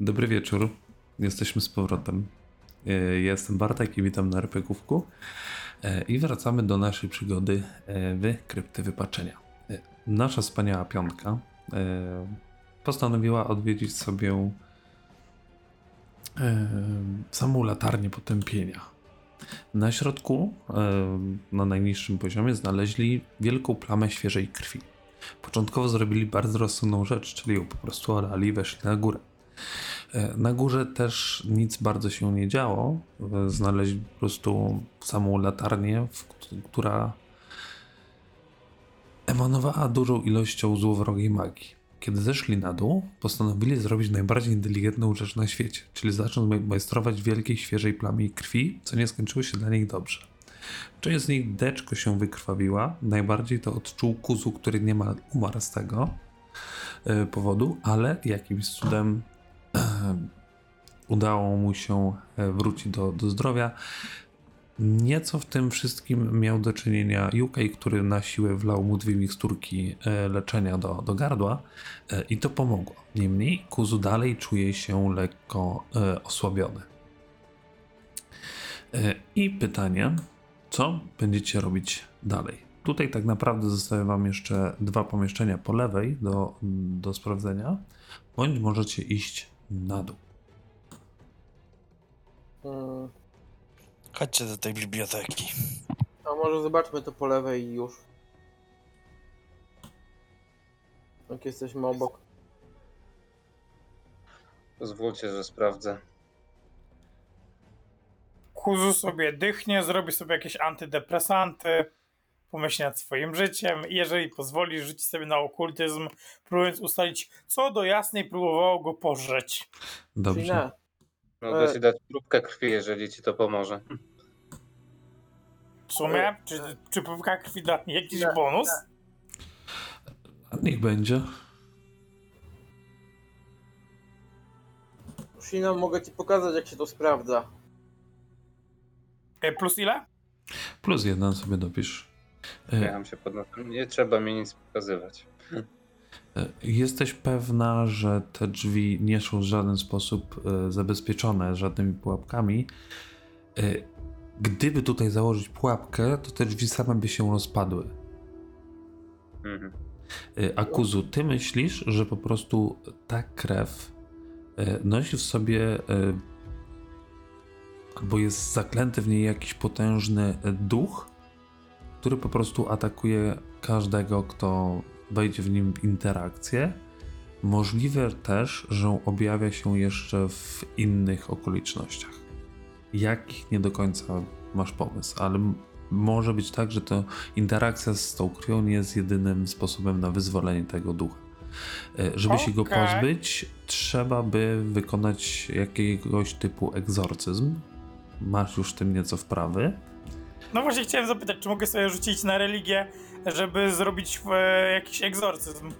Dobry wieczór. Jesteśmy z powrotem. E, Jestem Bartek i witam na RPGówku. E, I wracamy do naszej przygody e, w Krypty Wypaczenia. Nasza wspaniała piątka postanowiła odwiedzić sobie samą latarnię potępienia. Na środku, na najniższym poziomie, znaleźli wielką plamę świeżej krwi. Początkowo zrobili bardzo rozsądną rzecz, czyli ją po prostu orali i weszli na górę. E, Na górze też nic bardzo się nie działo. E, Znaleźli po prostu samą latarnię, która emanowała dużą ilością złowrogiej magii. Kiedy zeszli na dół, postanowili zrobić najbardziej inteligentną rzecz na świecie, czyli zacząć maj- majstrować wielkiej, świeżej plamie krwi, co nie skończyło się dla nich dobrze. Część z nich deczko się wykrwawiła, najbardziej to odczuł Kuzu, który niemal umarł z tego e, powodu, ale jakimś cudem udało mu się e, wrócić do, do zdrowia. Nieco w tym wszystkim miał do czynienia Yukei, który na siłę wlał mu dwie miksturki e, leczenia do, do gardła e, i to pomogło. Niemniej Kuzu dalej czuje się lekko osłabiony. I pytanie, co będziecie robić dalej? Tutaj tak naprawdę zostawiam wam jeszcze dwa pomieszczenia po lewej do, do sprawdzenia, bądź możecie iść na dół. Mm, Chodźcie do tej biblioteki. A może zobaczmy to po lewej i już. Jak jesteśmy obok. Pozwólcie, że sprawdzę. Kuzu sobie dychnie, zrobi sobie jakieś antydepresanty, pomyśli nad swoim życiem i jeżeli pozwoli, rzuci sobie na okultyzm, próbując ustalić, co do jasnej próbowało go pożreć. Dobrze. Mogę E. ci dać próbkę krwi, jeżeli ci to pomoże. W sumie, czy, czy próbka krwi da jakiś Nie, bonus? A niech będzie. Shino, mogę ci pokazać jak się to sprawdza. E, Plus ile? Plus jeden sobie dopisz. E, się pod nosem. Nie trzeba mi nic pokazywać. e, Jesteś pewna, że te drzwi nie są w żaden sposób e, zabezpieczone żadnymi pułapkami. Gdyby tutaj założyć pułapkę, to te drzwi same by się rozpadły. Mhm. Akuzu, ty myślisz, że po prostu ta krew nosi w sobie albo jest zaklęty w niej jakiś potężny duch, który po prostu atakuje każdego, kto wejdzie w nim w interakcję. Możliwe też, że objawia się jeszcze w innych okolicznościach. Jakich nie do końca masz pomysł, ale może być tak, że to interakcja z tą krwią nie jest jedynym sposobem na wyzwolenie tego ducha. E, Żeby się go pozbyć, trzeba by wykonać jakiegoś typu egzorcyzm. Masz już tym nieco wprawy. No właśnie chciałem zapytać, czy mogę sobie rzucić na religię, żeby zrobić e, jakiś egzorcyzm.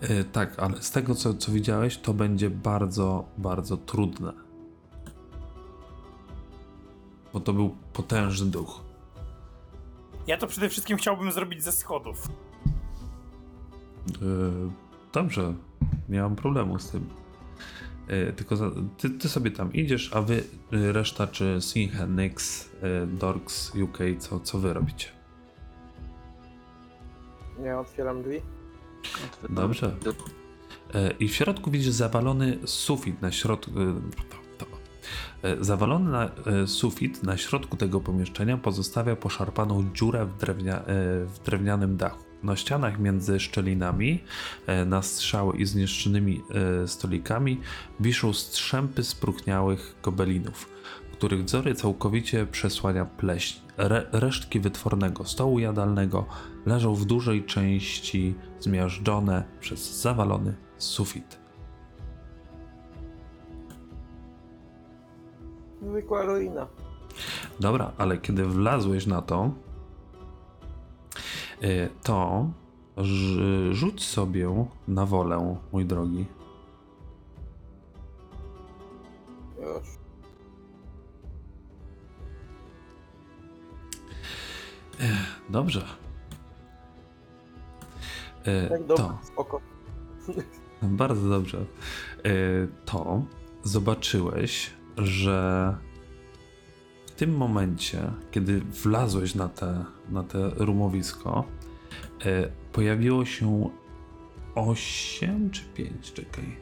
E, Tak, ale z tego co, co widziałeś, to będzie bardzo, bardzo trudne. Bo to był potężny duch. Ja to przede wszystkim chciałbym zrobić ze schodów. E, Dobrze, nie mam problemu z tym. E, Tylko za, ty, ty sobie tam idziesz, a wy, e, reszta, czy Sinhe, Nyx, e, Dorks, UK, co, co wy robicie? Ja otwieram drzwi. Dobrze. E, I w środku widzisz zawalony sufit na środku. To, to. E, Zawalony na, e, sufit na środku tego pomieszczenia pozostawia poszarpaną dziurę w, drewnia, e, w drewnianym dachu. Na ścianach między szczelinami, e, na strzały i zniszczonymi e, stolikami wiszą strzępy spróchniałych gobelinów, których wzory całkowicie przesłania pleśń. Re, resztki wytwornego stołu jadalnego leżą w dużej części zmiażdżone przez zawalony sufit. Zwykła ruina. Dobra, ale kiedy wlazłeś na to, to rz- rzuć sobie na wolę, mój drogi. Już. Dobrze. Y, Tak To spoko. Bardzo dobrze. To zobaczyłeś, że w tym momencie, kiedy wlazłeś na te, na te rumowisko, pojawiło się 8 czy 5, czekaj.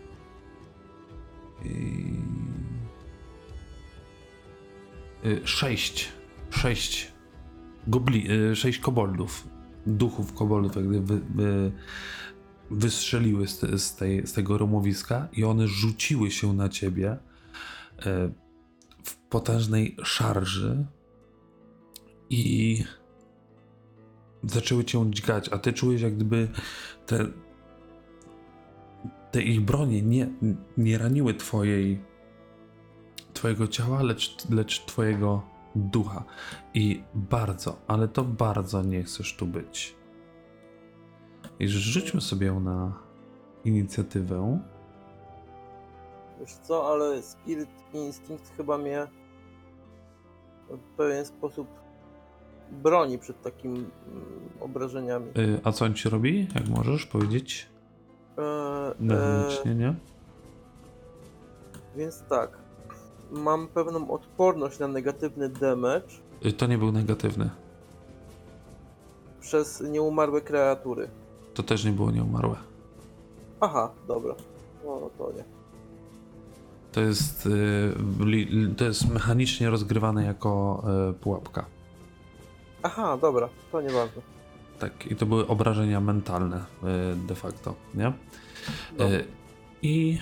I... Y, Sześć. Sześć gobli, y, sześć koboldów. Duchów koboldów, jak gdyby wy, wy, wystrzeliły z, z, tej, z tego rumowiska i one rzuciły się na ciebie e, w potężnej szarży i zaczęły cię dźgać, a ty czułeś jak gdyby te, te ich bronie nie, nie raniły twojej twojego ciała, lecz, lecz twojego ducha. I bardzo, ale to bardzo nie chcesz tu być. I rzućmy sobie na inicjatywę. Wiesz co, ale Spirit Instinct chyba mnie w pewien sposób broni przed takimi mm, obrażeniami. Y, A co on ci robi? Jak możesz powiedzieć? E, e, Wewnętrznie, nie? więc tak. Mam pewną odporność na negatywny damage Y, To nie był negatywny. przez nieumarłe kreatury. To też nie było nieumarłe. Aha, dobra. No, to nie. To jest, y, to jest mechanicznie rozgrywane jako pułapka. Aha, dobra, to nieważne. Tak, i to były obrażenia mentalne y, de facto, nie? Dobra. Y, I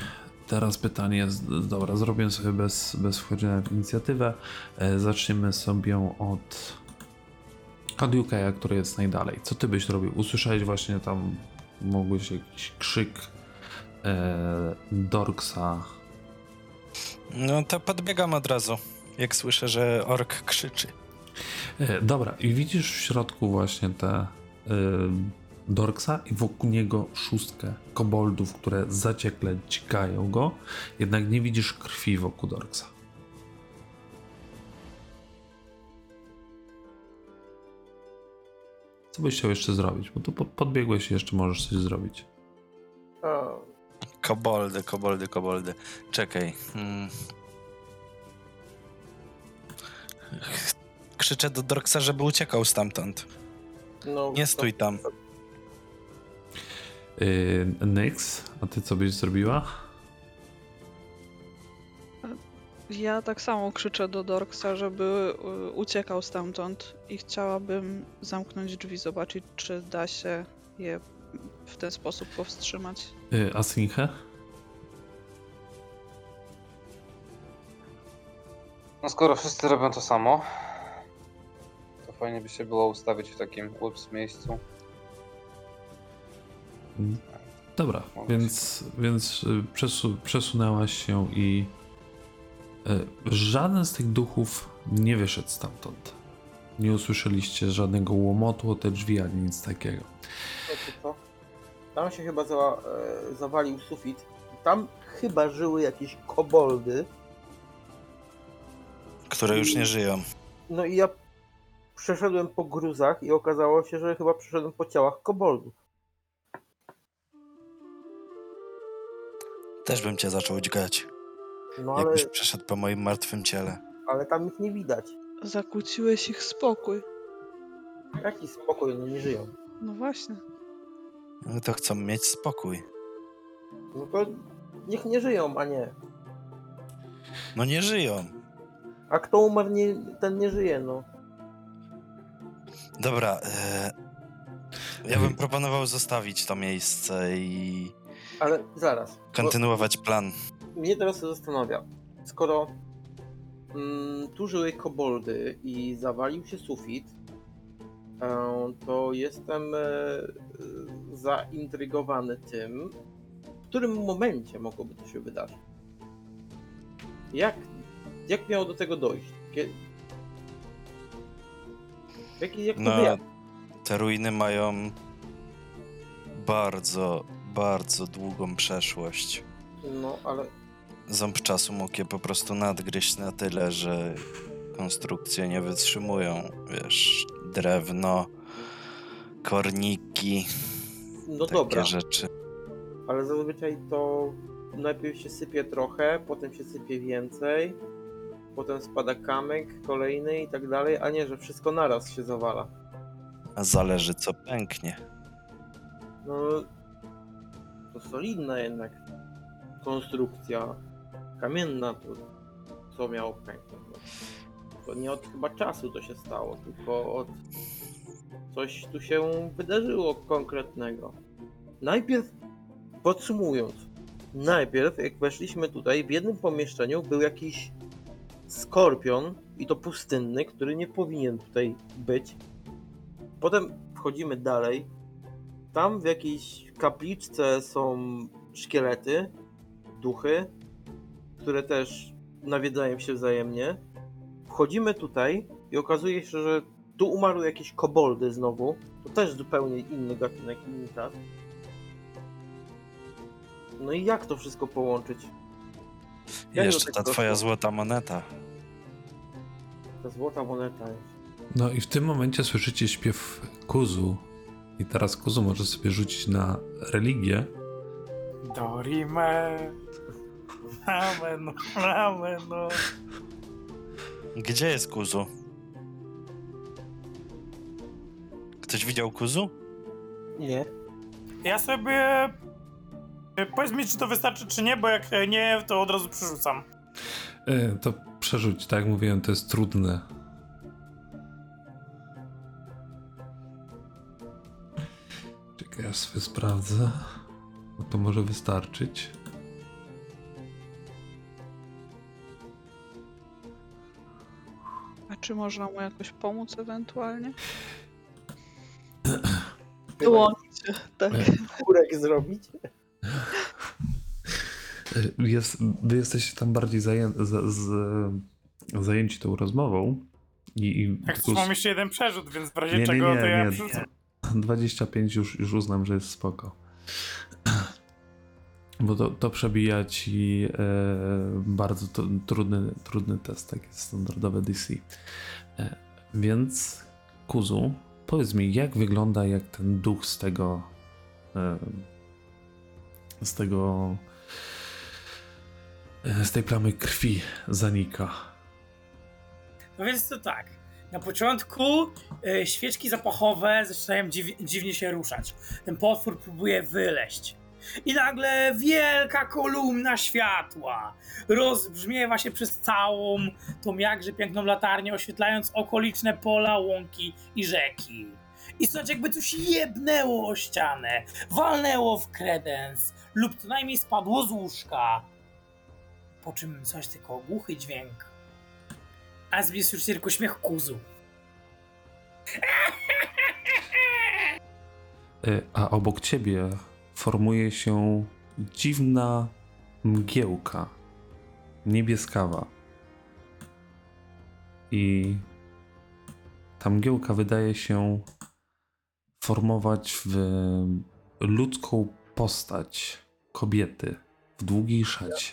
teraz pytanie, z- dobra, zrobię sobie bez, bez wchodzenia w inicjatywę. E, Zaczniemy sobie od Hadoukeya, który jest najdalej. Co ty byś robił? Usłyszałeś właśnie tam, mogłeś jakiś krzyk e, Dorksa. No to podbiegam od razu, jak słyszę, że ork krzyczy. E, dobra, i widzisz w środku właśnie te e, Dorksa i wokół niego szóstkę koboldów, które zaciekle dźgają go, jednak nie widzisz krwi wokół Dorksa. Co byś chciał jeszcze zrobić? Bo tu po- podbiegłeś i jeszcze możesz coś zrobić. Koboldy, koboldy, koboldy. Czekaj. Hmm. Krzyczę do Dorksa, żeby uciekał stamtąd. no, Nie stój tam. Yy, Nyx, a ty co byś zrobiła? Ja tak samo krzyczę do Dorksa, żeby y, uciekał stamtąd i chciałabym zamknąć drzwi, zobaczyć, czy da się je w ten sposób powstrzymać. Yy, a Sinche? No skoro wszyscy robią to samo, fajnie by się było ustawić w takim ups miejscu. Mm, Dobra, Mogę więc, więc y, przesu przesunęłaś się i y, żaden z tych duchów nie wyszedł stamtąd. Nie usłyszeliście żadnego łomotu o te drzwi ani nic takiego. Co? Tam się chyba za, e, zawalił sufit. Tam chyba żyły jakieś koboldy. Które już nie żyją. No i ja przeszedłem po gruzach i okazało się, że chyba przeszedłem po ciałach koboldów. Też bym cię zaczął dźgać, No ale, jakbyś przeszedł po moim martwym ciele. ale tam ich nie widać. Zakłóciłeś ich spokój. Jaki spokój, no nie żyją. No właśnie. No to chcą mieć spokój. No to niech nie żyją, a nie. No nie żyją. A kto umarł, nie, ten nie żyje, no. Dobra, e, ja bym proponował zostawić to miejsce i Ale zaraz. bo kontynuować plan. Mnie teraz się zastanawia. Skoro mm, tu żyły koboldy i zawalił się sufit, e, to jestem e, zaintrygowany tym, w którym momencie mogłoby to się wydarzyć. Jak, jak miało do tego dojść? Kie- Jak, jak to No, te ruiny mają bardzo, bardzo długą przeszłość. No, ale Ząb czasu mógł je po prostu nadgryźć na tyle, że konstrukcje nie wytrzymują. Wiesz, drewno, korniki, no takie dobra, rzeczy. ale zazwyczaj to najpierw się sypie trochę, potem się sypie więcej, potem spada kamyk kolejny i tak dalej, a nie, że wszystko naraz się zawala. A zależy co pęknie. No, to solidna jednak konstrukcja kamienna, to co miało pęknąć. To nie od chyba czasu to się stało, tylko od coś tu się wydarzyło konkretnego. Najpierw, podsumując, najpierw jak weszliśmy tutaj, w jednym pomieszczeniu był jakiś skorpion i to pustynny, który nie powinien tutaj być. Potem wchodzimy dalej, tam w jakiejś kapliczce są szkielety, duchy, które też nawiedzają się wzajemnie. Wchodzimy tutaj i okazuje się, że tu umarły jakieś koboldy znowu. To też zupełnie inny gatunek, inny. No i jak to wszystko połączyć? Jak Jeszcze ta twoja doszło? złota moneta. Ta złota moneta jest. No i w tym momencie słyszycie śpiew Kuzu. I teraz Kuzu może sobie rzucić na religię. Dorime. Amen, amen. no. Gdzie jest Kuzu? Ktoś widział Kuzu? Nie. Ja sobie. Powiedz mi, czy to wystarczy, czy nie, bo jak nie, to od razu przerzucam. E, to przerzuć, tak jak mówiłem, to jest trudne. Czekaj, ja sobie sprawdzę. Bo to może wystarczyć. A czy można mu jakoś pomóc ewentualnie? Wyłączyć tak. kurek zrobić? Jest, wy jesteście tam bardziej zaję, za, z, zajęci tą rozmową. I, i Jak Kus- mam jeszcze jeden przerzut, więc w razie Nie, nie, czego nie, to ja nie. przerzucam. 25 już, już uznam, że jest spoko. Bo to, to przebija ci e, bardzo to, trudny, trudny test, tak jest standardowe DC. E, więc Kuzu, powiedz mi, jak wygląda jak ten duch z tego e, z tego e, z tej plamy krwi zanika. No więc to tak. Na początku e, świeczki zapachowe zaczynają dziw dziwnie się ruszać. Ten potwór próbuje wyleść. I nagle wielka kolumna światła rozbrzmiewa się przez całą tą jakże piękną latarnię, oświetlając okoliczne pola, łąki i rzeki. I słychać jakby coś jebnęło o ścianę, walnęło w kredens lub co najmniej spadło z łóżka. Po czym coś tylko głuchy dźwięk a zbliż już tylko śmiech kuzu. E, A obok ciebie formuje się dziwna mgiełka niebieskawa. I ta mgiełka wydaje się formować w ludzką postać kobiety w długiej szacie,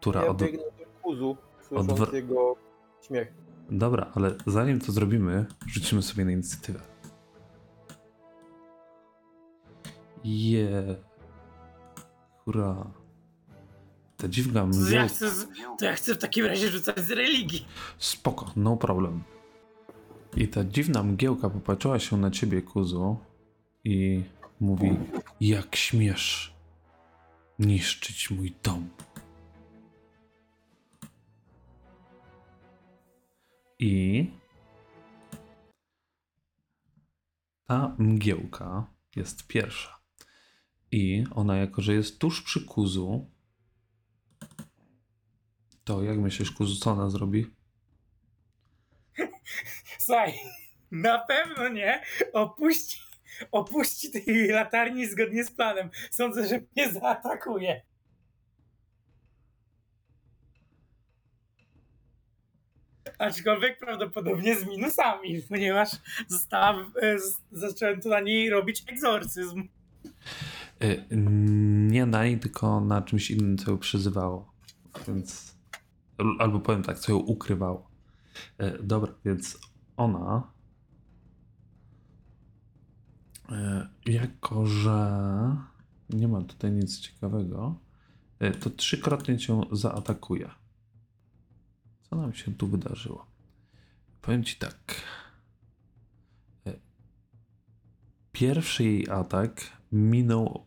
która Ja od... biegnę do kuzu, słysząc odwr- jego śmiech. Dobra, ale zanim to zrobimy, rzucimy sobie na inicjatywę. Je. Hurra. Ta dziwna To ja, mgiełka. chcę z, to ja chcę w takim razie rzucać z religii. Spoko, no problem. I ta dziwna mgiełka popatrzyła się na ciebie, Kuzu, i mówi: Jak śmiesz niszczyć mój dom? I ta mgiełka jest pierwsza. I ona, jako że jest tuż przy Kuzu, to jak myślisz, Kuzu, co ona zrobi? Słuchaj, na pewno nie opuści, opuści tej latarni zgodnie z planem. Sądzę, że mnie zaatakuje. Aczkolwiek prawdopodobnie z minusami, ponieważ została, e, zacząłem na niej robić egzorcyzm. Y, Nie na niej, tylko na czymś innym, co ją przyzywało. Więc. al- Albo powiem tak, co ją ukrywało. Y, Dobra, więc ona. Y, Jako, że nie ma tutaj nic ciekawego, e, to trzykrotnie cię zaatakuje. Co nam się tu wydarzyło? Powiem ci tak. E, Pierwszy jej atak minął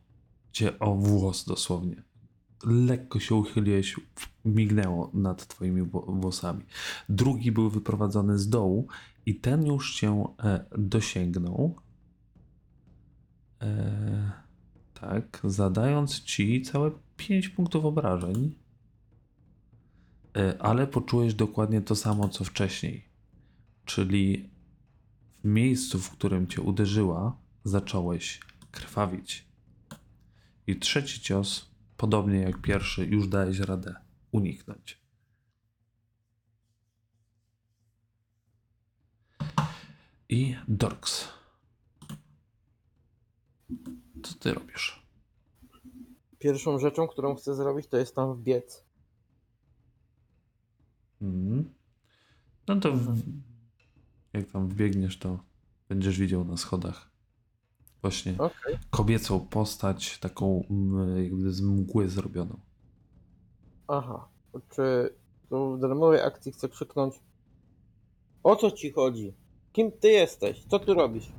cię o włos dosłownie. Lekko się uchyliłeś, mignęło nad twoimi wło- włosami. Drugi był wyprowadzony z dołu i ten już cię e, dosięgnął. E, tak, zadając ci całe 5 punktów obrażeń. E, ale poczułeś dokładnie to samo co wcześniej. Czyli w miejscu, w którym cię uderzyła, zacząłeś krwawić. I trzeci cios, podobnie jak pierwszy, już dałeś radę uniknąć. I Dorks. Co ty robisz? Pierwszą rzeczą, którą chcę zrobić, to jest tam wbiec. Mhm. No to w, jak tam wbiegniesz, to będziesz widział na schodach właśnie Okej. kobiecą postać, taką jakby z mgły zrobioną. Aha. Czy w darmowej akcji chcę krzyknąć O co ci chodzi? Kim ty jesteś? Co tu robisz?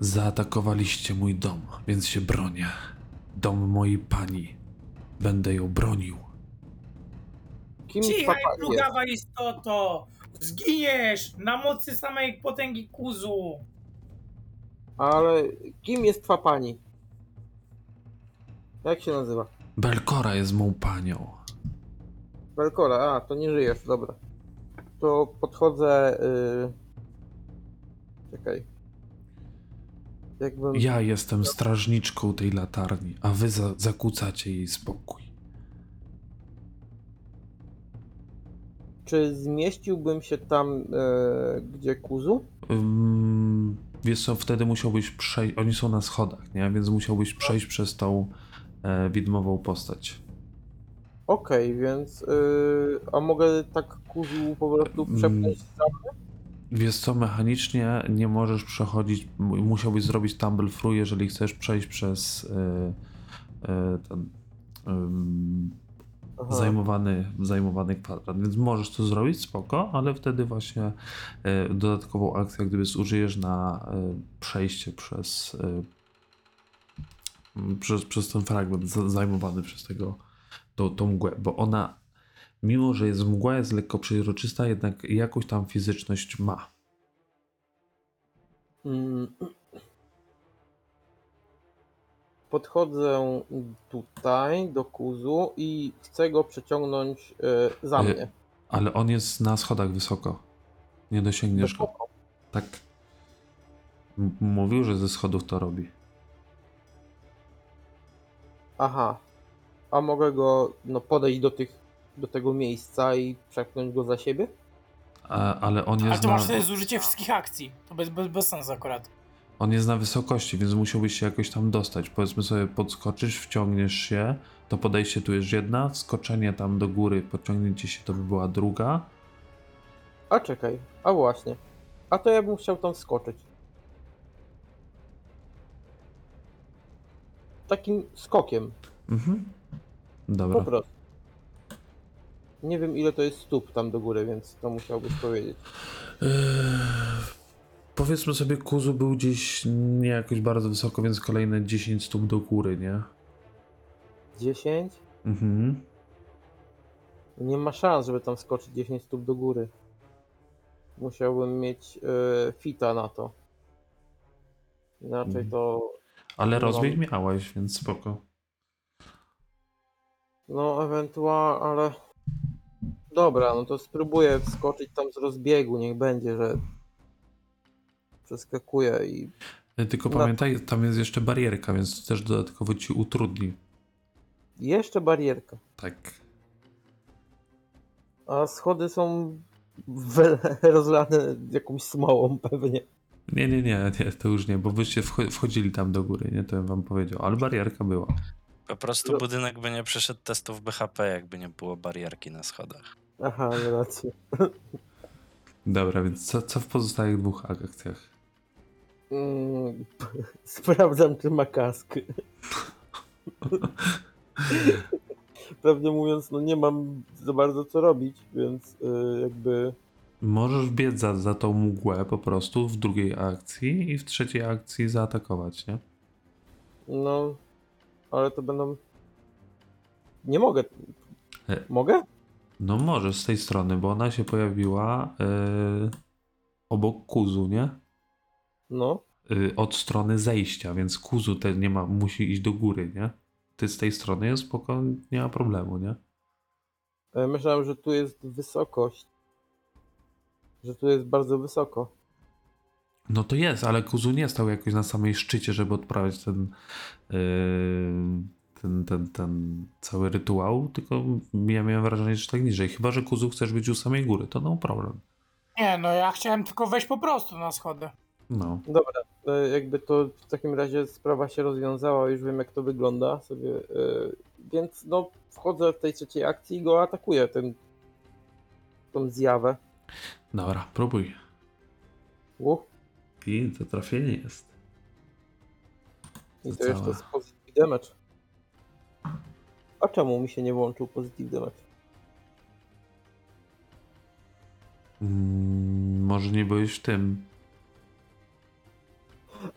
Zaatakowaliście mój dom, więc się bronię. Dom mojej pani. Będę ją bronił. Kim Cichaj, papa jest? plugawa istoto! Zginiesz na mocy samej potęgi kuzu! Ale kim jest twa pani? Jak się nazywa? Belkora jest mą panią. Belkora, a to nie żyjesz, dobra. To podchodzę. Yy... Czekaj. Jakbym. Ja jestem strażniczką tej latarni, a wy za zakłócacie jej spokój. Czy zmieściłbym się tam, e, gdzie kuzu? Ym, wiesz co, wtedy musiałbyś przejść, oni są na schodach, nie? Więc musiałbyś przejść przez tą e, widmową postać. Okej, więc. Yy... A mogę tak kuzu po prostu przepchnąć za Wiesz co, mechanicznie nie możesz przechodzić, mu- musiałbyś zrobić tumble through, jeżeli chcesz przejść przez e, e, ten Aha. zajmowany, zajmowany kwadrat, więc możesz to zrobić, spoko, ale wtedy właśnie e, dodatkową akcję gdyby zużyjesz na e, przejście przez, m, przez, przez ten fragment za- zajmowany przez tego, tą, tą mgłę, bo ona mimo, że jest mgła, jest lekko przeźroczysta, jednak jakąś tam fizyczność ma. Mm. Podchodzę tutaj do kuzu i chcę go przeciągnąć e, za E, mnie. Ale on jest na schodach wysoko. Nie dosięgniesz go. Tak. M- mówił, że ze schodów to robi. Aha. A mogę go no, podejść do, tych, do tego miejsca i przepchnąć go za siebie? A, ale on Ale jest, to na, masz wtedy zużycie wszystkich akcji. To bez, bez, bez sensu akurat. on jest na wysokości, więc musiałbyś się jakoś tam dostać. Powiedzmy sobie, podskoczysz, wciągniesz się, to podejście tu jest jedna, wskoczenie tam do góry, podciągnięcie się to by była druga. A czekaj, a właśnie. A to ja bym chciał tam skoczyć. Takim skokiem, Mhm. po Dobra. prostu. Nie wiem ile to jest stóp tam do góry, więc to musiałbyś powiedzieć. Eee, powiedzmy sobie, Kuzu był gdzieś nie jakoś bardzo wysoko, więc kolejne 10 stóp do góry, nie? 10? Mhm. Nie ma szans, żeby tam skoczyć 10 stóp do góry. Musiałbym mieć e, fita na to. Inaczej Mhm. to. Ale rozbieg miałeś, więc spoko. No, ewentualnie, ale. Dobra, no to spróbuję wskoczyć tam z rozbiegu. Niech będzie, że. Przeskakuję i. E, Tylko No. pamiętaj, tam jest jeszcze barierka, więc to też dodatkowo ci utrudni. Jeszcze barierka. Tak. A schody są rozlane jakąś smołą pewnie. Nie, nie, nie, nie, to już nie, bo wyście wcho- wchodzili tam do góry, nie? To bym wam powiedział, ale barierka była. Po prostu budynek by nie przeszedł testów BHP, jakby nie było barierki na schodach. Aha, rację. Dobra, więc co, co w pozostałych dwóch akcjach? Mm, sprawdzam, czy ma kask. Prawdę mówiąc, no nie mam za bardzo co robić, więc y, jakby Możesz biec za, za tą mgłę po prostu w drugiej akcji i w trzeciej akcji zaatakować, nie? no, ale to będą... Nie mogę. E. Mogę? No możesz z tej strony, bo ona się pojawiła yy, obok kuzu, nie? No. Yy, od strony zejścia, więc kuzu te nie ma, musi iść do góry, nie? Ty z tej strony jest spoko, nie ma problemu, nie? E, Myślałem, że tu jest wysokość. Że tu jest bardzo wysoko. No to jest, ale kuzu nie stał jakoś na samej szczycie, żeby odprawiać ten, yy, ten, ten, ten cały rytuał, tylko ja miałem wrażenie, że tak niżej. Chyba, że kuzu chcesz być u samej góry, to no problem. Nie, no ja chciałem tylko wejść po prostu na schody. No. Dobra, jakby to w takim razie sprawa się rozwiązała, już wiem jak to wygląda sobie. e, Więc no, wchodzę w tej trzeciej akcji i go atakuję, ten, tą zjawę. Dobra, próbuj. Uch, I to trafienie jest. I To to jeszcze z positive damage. A czemu mi się nie włączył positive damage? Mm, może nie byłeś w tym.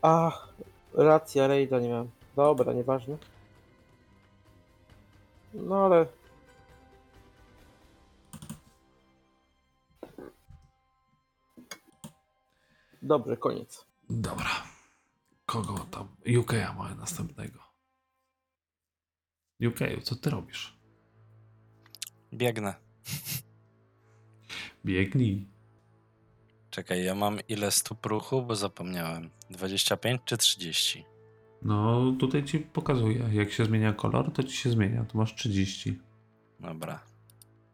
A, racja, Raida nie miałem. Dobra, nieważne. No ale... Dobrze, koniec. Dobra. Kogo tam? UK'a mamy następnego. UK, co ty robisz? Biegnę. Biegnij. Czekaj, ja mam ile stóp ruchu, bo zapomniałem. 25 czy 30? No, tutaj ci pokazuję. Jak się zmienia kolor, to ci się zmienia. Tu masz 30. Dobra.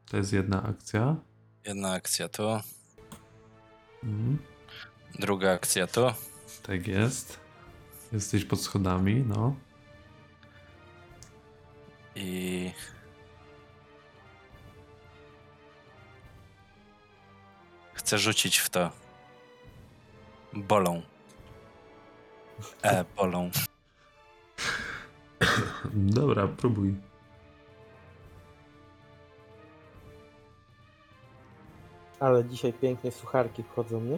To jest jedna akcja. Jedna akcja tu, Mhm. druga akcja tu. Tak jest. Jesteś pod schodami, no. I. Chcę rzucić w to. Bolą. E, bolą. Dobra, próbuj. Ale dzisiaj pięknie sucharki wchodzą, nie?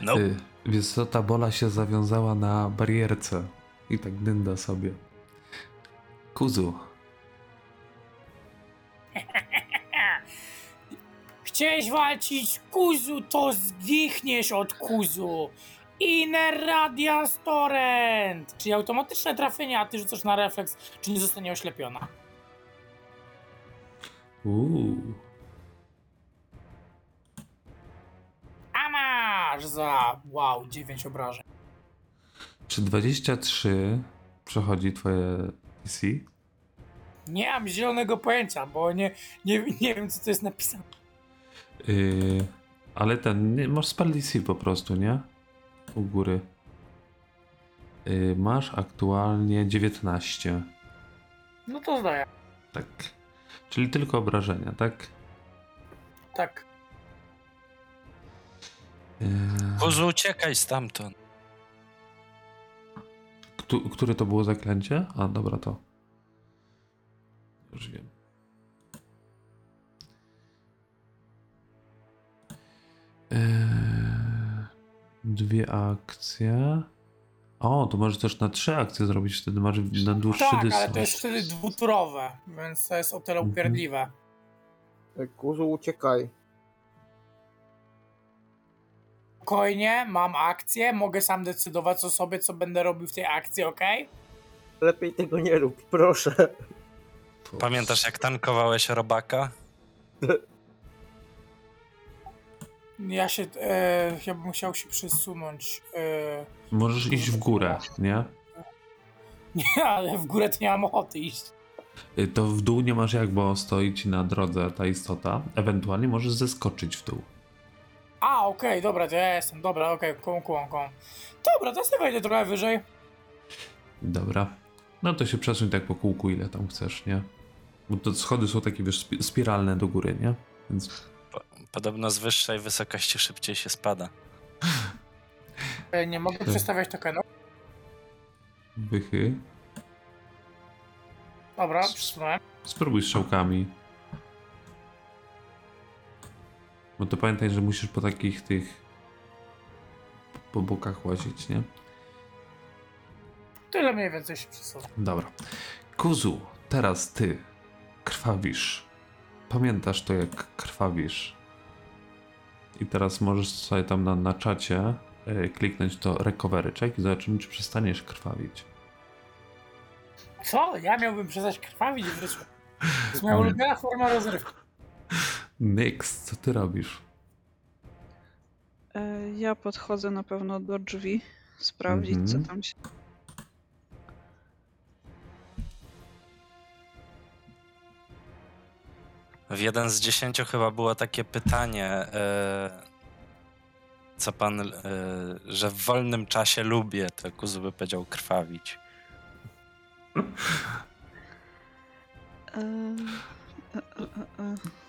No, Y, wiesz co, ta bola się zawiązała na barierce i tak dynda sobie. Kuzu, Chciałeś walczyć kuzu, to zgichniesz od kuzu. Inner Radiance Torrent! Czyli automatyczne trafienie, a ty rzucasz na refleks, czy nie zostanie oślepiona. uuu, masz za, wow, 9 obrażeń. czy 23 przechodzi twoje PC? Nie mam zielonego pojęcia, bo nie, nie, nie wiem, co to jest napisane. Yy, ale ten, nie, masz spell DC po prostu, nie? U góry. Yy, masz aktualnie 19. No to zdaję. Tak. Czyli tylko obrażenia, tak? Tak. Yy, Kuzu, uciekaj stamtąd. Któ- które to było zaklęcie? A, dobra, to. Już wiem. Eee, dwie akcje. O, to możesz też na trzy akcje zrobić, wtedy masz na dłuższy Tak, ale dystans. to jest wtedy dwuturowe, więc to jest o tyle Mhm. upierdliwe. Kurzu, uciekaj. Spokojnie, mam akcję, mogę sam decydować o sobie, co będę robił w tej akcji, ok? Lepiej tego nie rób, proszę. Pamiętasz, jak tankowałeś robaka? Ja się, e, ja bym chciał się przesunąć. E, Możesz iść w górę, nie? nie, ale w górę to nie mam ochoty iść. Y, To w dół nie masz jak, bo stoi ci na drodze ta istota. Ewentualnie możesz zeskoczyć w dół. A, okej, dobra, to ja jestem, dobra, okej, kum, kum, kum. Dobra, to ja sobie wejdę trochę wyżej. Dobra. No to się przesuń tak po kółku, ile tam chcesz, nie? Bo te schody są takie, wiesz, spi- spiralne do góry, nie? Więc Podobno z wyższej wysokości szybciej się spada. E, Nie mogę Tak. przestawiać tokenów. Wychy. Dobra, przesunąłem. Spróbuj z strzałkami. Bo to pamiętaj, że musisz po takich tych po bokach łazić, nie? Tyle mniej więcej się przesuwa. Dobra. Kuzu, teraz ty krwawisz. Pamiętasz to, jak krwawisz. I teraz możesz sobie tam na, na czacie y, kliknąć to recovery check i zobaczymy, czy przestaniesz krwawić. Co? Ja miałbym przestać krwawić w życiu. To jest moja ulubiona forma rozrywki. Nyx, co ty robisz? E, Ja podchodzę na pewno do drzwi, sprawdzić Mhm. co tam się. W jeden z dziesięciu chyba było takie pytanie, e, co pan, e, że w wolnym czasie lubię, to Kuzu by powiedział krwawić.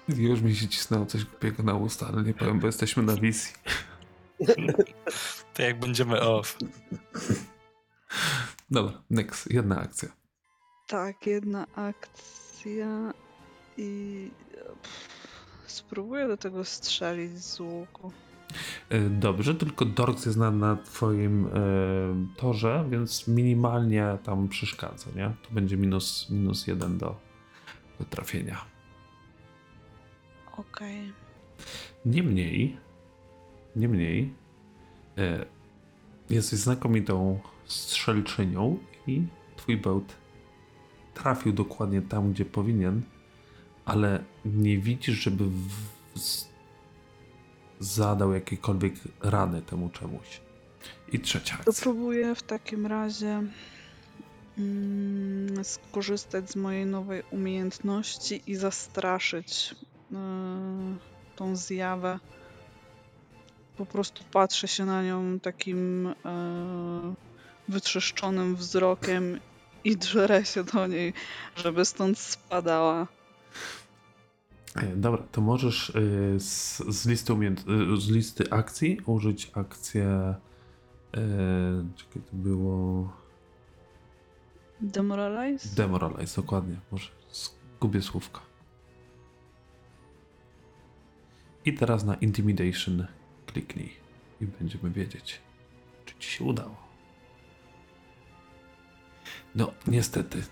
E, e, e, e, e. Już mi się cisnęło coś głupiego na usta, ale nie powiem, bo jesteśmy na wizji. To jak będziemy off. Dobra, Nyx, jedna akcja. Tak, jedna akcja i pff, spróbuję do tego strzelić z łuku. Y, Dobrze, tylko Dorks jest na, na twoim y, torze, więc minimalnie tam przeszkadza, nie? To będzie minus, minus jeden do, do trafienia. Okej. Niemniej, niemniej, y, jesteś znakomitą strzelczynią i twój bełt trafił dokładnie tam, gdzie powinien, ale nie widzisz, żeby w, z, zadał jakiekolwiek rany temu czemuś. I trzecia To akcja. próbuję w takim razie mm, skorzystać z mojej nowej umiejętności i zastraszyć tą zjawę. Po prostu patrzę się na nią takim yy, wytrzeszczonym wzrokiem i drzerę się do niej, żeby stąd spadała. E, Dobra, to możesz z, z, listy umiejęt- z listy akcji użyć akcję. Czekaj, to było. Demoralize? Demoralize, dokładnie. Może zgubię słówka. I teraz na Intimidation kliknij i będziemy wiedzieć, czy ci się udało. No, niestety.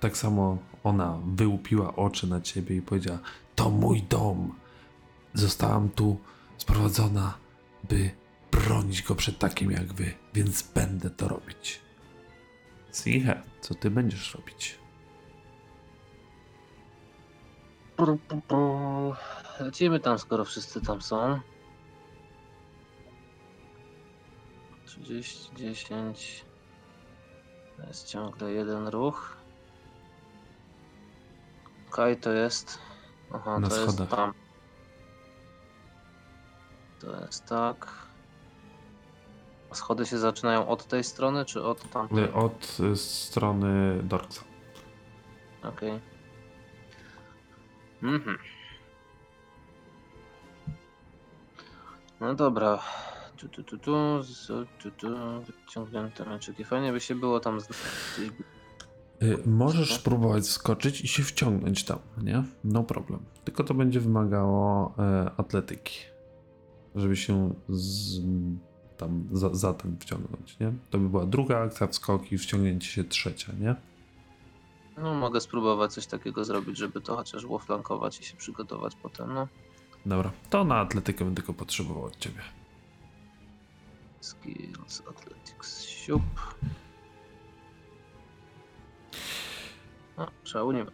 Tak samo ona wyłupiła oczy na ciebie i powiedziała: To mój dom. Zostałam tu sprowadzona, by bronić go przed takim jak wy, więc będę to robić. Sinhe, co ty będziesz robić? Pru, pru, pru. Lecimy tam, skoro wszyscy tam są. 30, 10. To jest ciągle jeden ruch. Okej, to jest. Aha, Na to schodach. jest tam. To jest tak. A schody się zaczynają od tej strony, czy od tamtej? Y, Od y, strony Dorksa. Okej. Mhm. No dobra. Tu, tu, tu, tu, z- tu, tu, wyciągnięte meczyki. Fajnie by się było tam znaleźć. Y, Możesz spróbować skoczyć i się wciągnąć tam, nie? No problem. Tylko to będzie wymagało e, atletyki. Żeby się z, tam za, za ten wciągnąć, nie? To by była druga akcja, wskok i wciągnięcie się trzecia, nie? No mogę spróbować coś takiego zrobić, żeby to chociaż było flankować i się przygotować potem, no. Dobra, to na atletykę bym tylko potrzebował od ciebie. Skills, Athletics, siup. No, szału nie ma.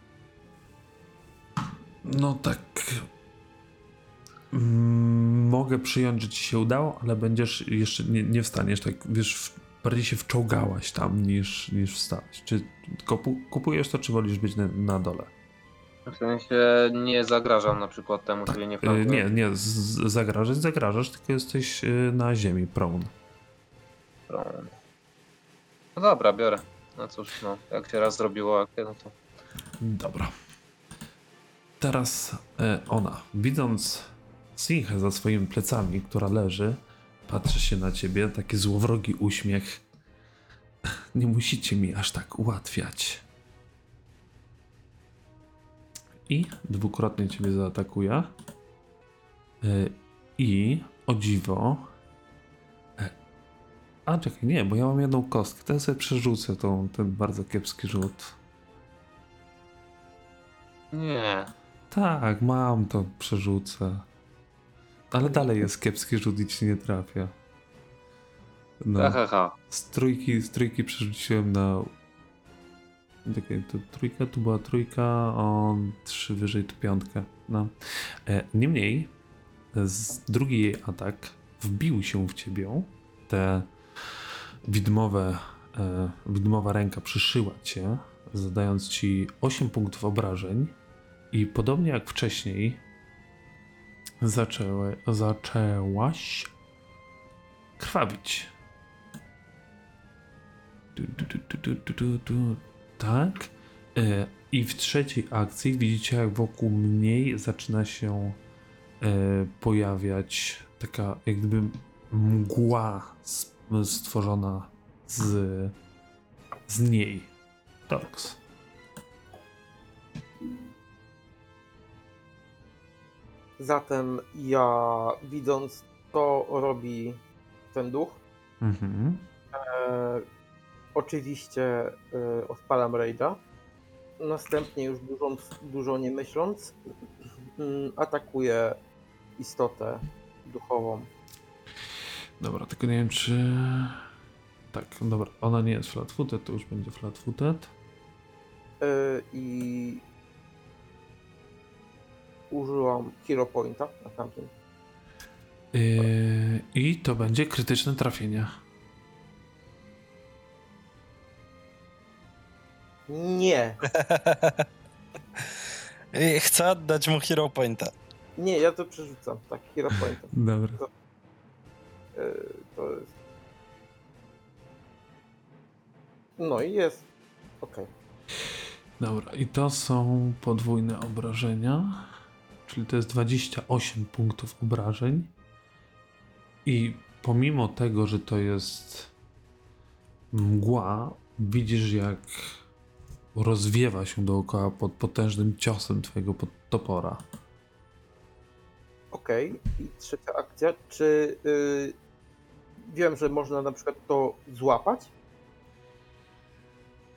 No tak. Mm, Mogę przyjąć, że ci się udało, ale będziesz jeszcze nie, nie wstaniesz, tak wiesz, bardziej się wczołgałaś tam niż, niż wstać. Czy kupu, kupujesz to, czy wolisz być na, na dole? W sensie nie zagrażam na przykład temu, czyli nie Y, flankuję. nie, nie, zagrażasz, zagrażasz, tylko jesteś y, na ziemi, prone. Prone. No dobra, biorę. No cóż, no, jak się raz zrobiło no to Dobra. Teraz e, ona, widząc Sinchę za swoimi plecami, która leży, Patrzy się na ciebie, taki złowrogi uśmiech. Nie musicie mi aż tak ułatwiać. I dwukrotnie ciebie zaatakuje. I o dziwo. e, A czekaj, nie, bo ja mam jedną kostkę. To ja sobie przerzucę tą, ten bardzo kiepski rzut. Nie. Tak, mam to, przerzucę. Ale dalej jest kiepski rzut i ci nie trafia. No. Ha, ha, ha. Z trójki, z trójki przerzuciłem na. Czekaj, to trójka, tu była trójka, on trzy wyżej to piątkę. No. E, niemniej, z drugi jej atak wbił się w ciebie. Te widmowe, e, widmowa ręka przyszyła cię, zadając ci 8 punktów obrażeń. I podobnie jak wcześniej, zaczęły, zaczęłaś krwawić. Tu, tu, tu. Tak. E, I w trzeciej akcji widzicie, jak wokół mniej zaczyna się e, pojawiać taka, jak gdyby mgła stworzona z, z niej. Torx. Zatem ja widząc co robi ten duch, Mhm. e, oczywiście e, odpalam rage'a. Następnie już dużo, dużo nie myśląc mm, atakuję istotę duchową. Dobra, tylko nie wiem czy... Tak, dobra, ona nie jest flat-footed, to już będzie flat-footed. E, I użyłam hero pointa na tamtym. Yy, I to będzie krytyczne trafienie. Nie, Chcę oddać mu Hero Pointa. nie, ja to przerzucam, tak, hero pointa. Dobra. E, to jest... No i jest. Okej. Dobra, i to są podwójne obrażenia, czyli to jest 28 punktów obrażeń. I pomimo tego, że to jest mgła, widzisz jak rozwiewa się dookoła pod potężnym ciosem twojego topora. Okej, i trzecia akcja. Czy y, wiem, że można na przykład to złapać?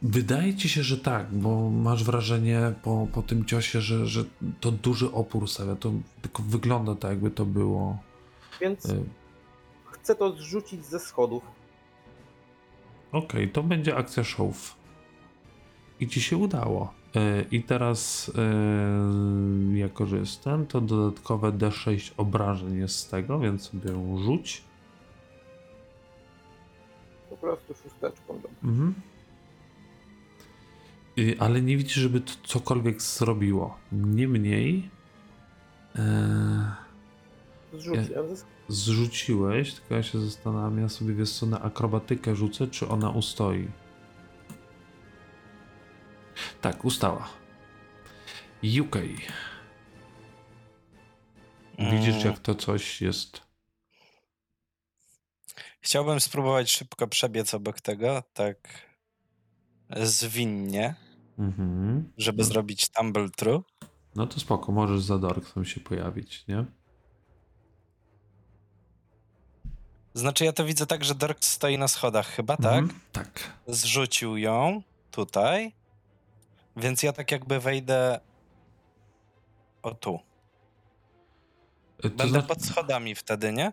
Wydaje ci się, że tak, bo masz wrażenie po, po tym ciosie, że, że to duży opór stawia. To tylko wygląda tak, jakby to było. Więc y, chcę to zrzucić ze schodów. Okej, to będzie akcja show. I ci się udało. E, I teraz, e, jako że jest ten, to dodatkowe D6 obrażeń jest z tego, więc sobie ją rzuć. Po prostu szósteczką. Dobra. Mhm. I, ale nie widzisz, żeby to cokolwiek zrobiło. Niemniej e, Zrzuciłem schodów. zrzuciłeś, tylko ja się zastanawiam, ja sobie wiesz co, na akrobatykę rzucę, czy ona ustoi. Tak, ustała. UK. Widzisz, Mm. jak to coś jest. Chciałbym spróbować szybko przebiec obok tego, tak zwinnie, Mhm. żeby zrobić tumble through. No to spoko, możesz za Dorksem się pojawić, nie? Znaczy ja to widzę tak, że Dork stoi na schodach chyba, tak? Mhm. Tak. Zrzucił ją tutaj, więc ja tak jakby wejdę o tu. To, Będę znaczy, pod schodami wtedy, nie?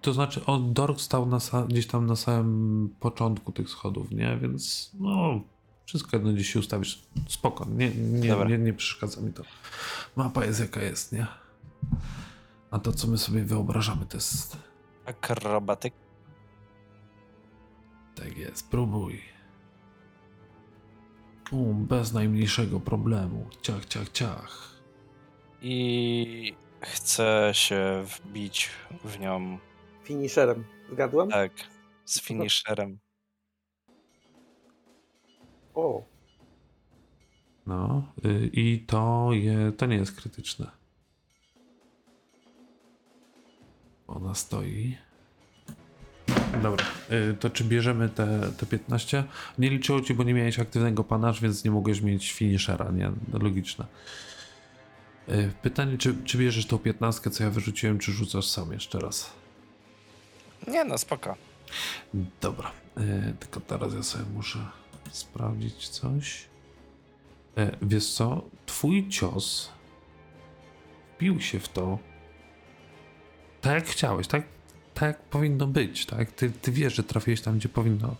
to znaczy, on Dork stał na sa- gdzieś tam na samym początku tych schodów, nie? Więc no, wszystko jedno gdzieś się ustawisz. Spoko, nie, nie, nie, nie przeszkadza mi to. Mapa jest jaka jest, nie? A to, co my sobie wyobrażamy, to jest... Akrobatyk. Tak jest, spróbuj. U, bez najmniejszego problemu. Ciach, ciach, ciach. I chcę się wbić w nią, Finisherem. Zgadłem? tak, z finisherem. O, No, y, i to, je, to nie jest krytyczne. Ona stoi. Dobra, y, to czy bierzemy te, te 15? Nie liczyło ci, bo nie miałeś aktywnego panasz, więc nie mogłeś mieć finishera, nie? Logiczne. Y, Pytanie, czy, czy bierzesz tą 15, co ja wyrzuciłem, czy rzucasz sam jeszcze raz? Nie no, spoko. Dobra, y, tylko teraz ja sobie muszę sprawdzić coś. Y, Wiesz co? Twój cios wbił się w to tak jak chciałeś, tak, tak jak powinno być, tak? Ty, ty wiesz, że trafiłeś tam, gdzie powinno,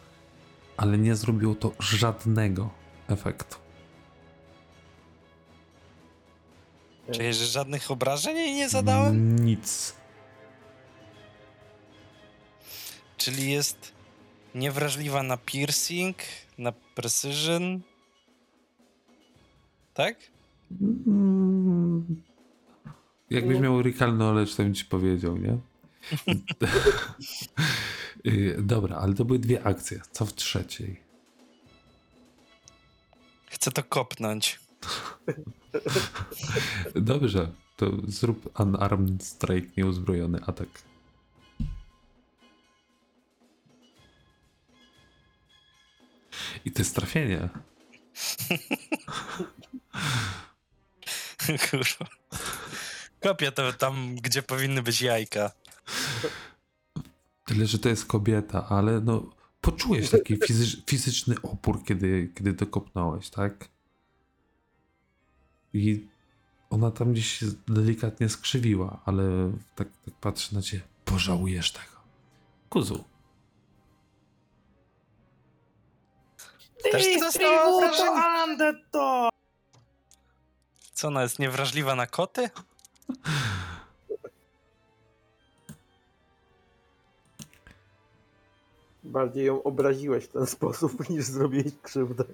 ale nie zrobiło to żadnego efektu. Czyli, że żadnych obrażeń jej nie zadałem? Nic. Czyli jest niewrażliwa na piercing, na precision. Tak? Mm. Jakbyś miał recall knowledge, to bym ci powiedział, nie? Y, Dobra, ale to były dwie akcje. Co w trzeciej? Chcę to kopnąć. Dobrze, to zrób unarmed strike, nieuzbrojony atak. I to jest trafienie. Kurwa. Kopię to tam, gdzie powinny być jajka. Tyle, że to jest kobieta, ale no poczułeś taki fizycz, fizyczny opór, kiedy, kiedy to kopnąłeś, tak? I ona tam gdzieś się delikatnie skrzywiła, ale tak, tak patrzy na ciebie. Pożałujesz tego. Kuzu. Też ty undead to! Co ona jest niewrażliwa na koty? Bardziej ją obraziłeś w ten sposób, niż zrobiłeś krzywdę.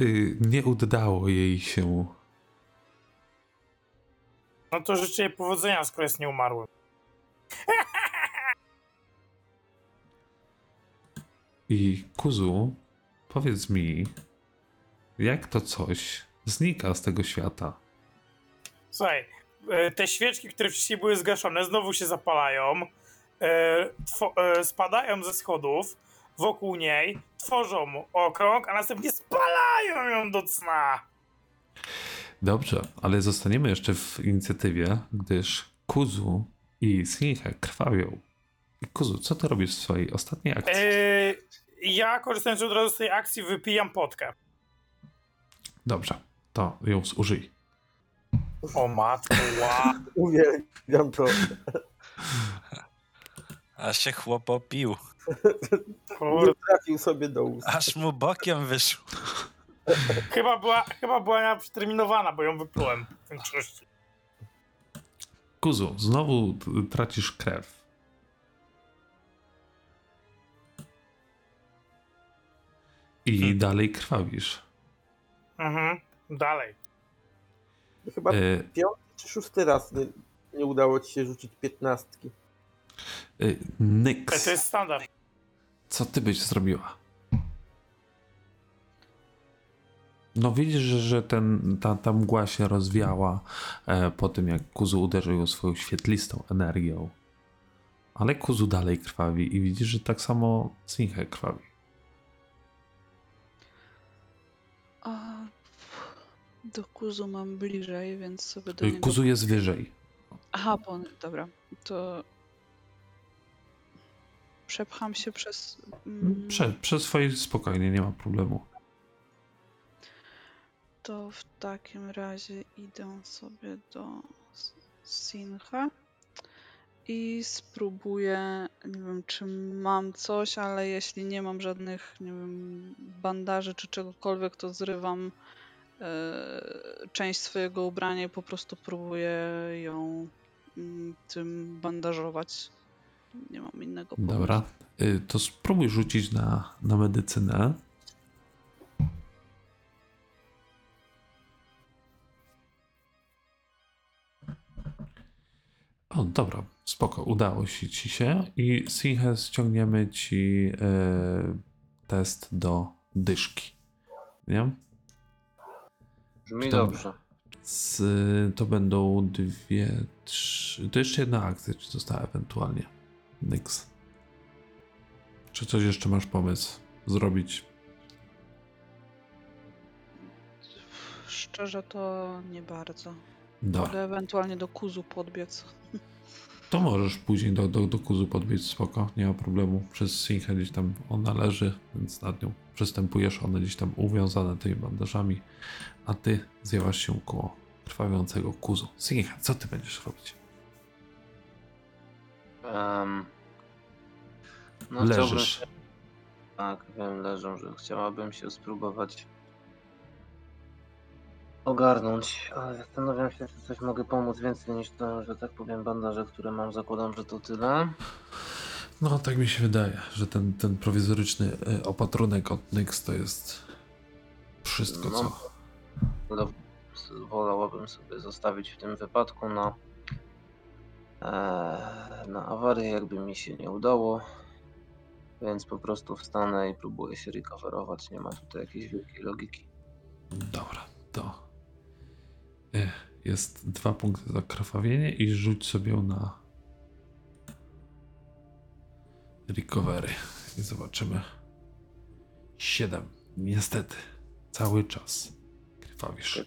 Y, nie udało jej się. No to życzę jej powodzenia, skoro jest nieumarłym. I Kuzu, powiedz mi, jak to coś znika z tego świata? Słuchaj, e, te świeczki, które wcześniej były zgaszone, znowu się zapalają, e, e, spadają ze schodów wokół niej, tworzą okrąg, a następnie spalają ją do cna. Dobrze, ale zostaniemy jeszcze w inicjatywie, gdyż Kuzu i Sinche krwawią. Kuzu, co ty robisz w swojej ostatniej akcji? E, ja, korzystając od razu z tej akcji, wypijam potkę. Dobrze, to ją zużyj. O matko, wow. Uwielbiam to. A się chłop opił. Nie trafił sobie do ust. Aż mu bokiem wyszło. Chyba była, chyba była przeterminowana, bo ją wyplułem w większości. Kuzu, znowu tracisz krew. I dalej krwawisz. Mhm. Dalej. Chyba E, piąty czy szósty raz nie, nie udało ci się rzucić piętnastki. e, E, Nyx, To jest standard. co ty byś zrobiła? No widzisz, że, że ten, ta, ta mgła się rozwiała e, po tym, jak Kuzu uderzył ją swoją świetlistą energią. Ale Kuzu dalej krwawi i widzisz, że tak samo Sinche krwawi. Do Kuzu mam bliżej, więc sobie do niego... Kuzu jest wyżej. Aha, bo on... Dobra, to... Przepcham się przez... mm, Prze, przez swoje spokojnie, nie ma problemu. To w takim razie idę sobie do Sincha i spróbuję, nie wiem czy mam coś, ale jeśli nie mam żadnych, nie wiem, bandaży czy czegokolwiek, to zrywam część swojego ubrania po prostu próbuję ją mm, tym bandażować. Nie mam innego pomysłu. Dobra, y, to spróbuj rzucić na, na medycynę. O, dobra, spoko, udało się ci się i Sinche ściągniemy ci e, test do dyszki. Nie? Brzmi Dobra. dobrze. Z, to będą dwie, trzy. To jeszcze jedna akcja, czy została ewentualnie. Nyx. Czy coś jeszcze masz pomysł zrobić? Szczerze to nie bardzo. Dobra. Mogę ewentualnie do kuzu podbiec. To możesz później do, do, do kuzu podbiec, spoko, nie ma problemu. Przez Sinchę gdzieś tam ona leży, więc nad nią przystępujesz, one gdzieś tam uwiązane tymi bandażami, a ty zjawasz się koło krwawiącego kuzu. Sincha, co ty będziesz robić? Em, no, chciałbym Leżysz. się- Tak, wiem, leżą, że chciałabym się spróbować ogarnąć, ale zastanawiam się, czy coś mogę pomóc więcej niż to, że tak powiem, bandaże, które mam. Zakładam, że to tyle. No, tak mi się wydaje, że ten, ten prowizoryczny y, opatrunek od Nyx to jest wszystko, No. co... Wolałabym sobie zostawić w tym wypadku na, e, na awarię, jakby mi się nie udało. Więc po prostu wstanę i próbuję się recoverować. Nie ma tutaj jakiejś wielkiej logiki. Dobra, to jest dwa punkty za krwawienie i rzuć sobie na recovery i zobaczymy. Siedem. Niestety. Cały czas krwawisz.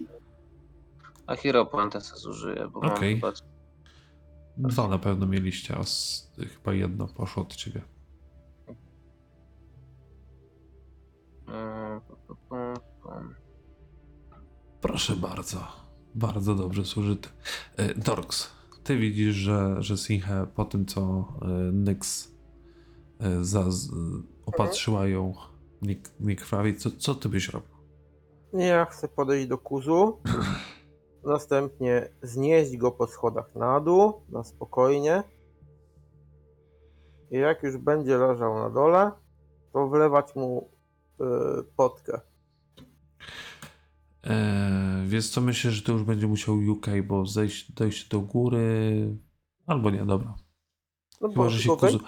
A Hero Pointę zużyję, bo mam Okej. chyba... Dwa na pewno mieliście, a z, chyba jedno poszło od ciebie. Mm, pu- pum. Proszę bardzo. Bardzo dobrze zużyty. Y, Dorks, ty widzisz, że, że Sinche po tym, co y, Nyx y, za, opatrzyła ją nie, nie krwawi, co, co ty byś robił? Ja chcę podejść do kuzu, następnie znieść go po schodach na dół, na spokojnie. I jak już będzie leżał na dole, to wlewać mu y, potkę. Eee, wiesz co, myślę, że to już będzie musiał UK, bo zejść, dojść do góry, albo nie, dobra. No Chyba, bo że się tylko kuzu...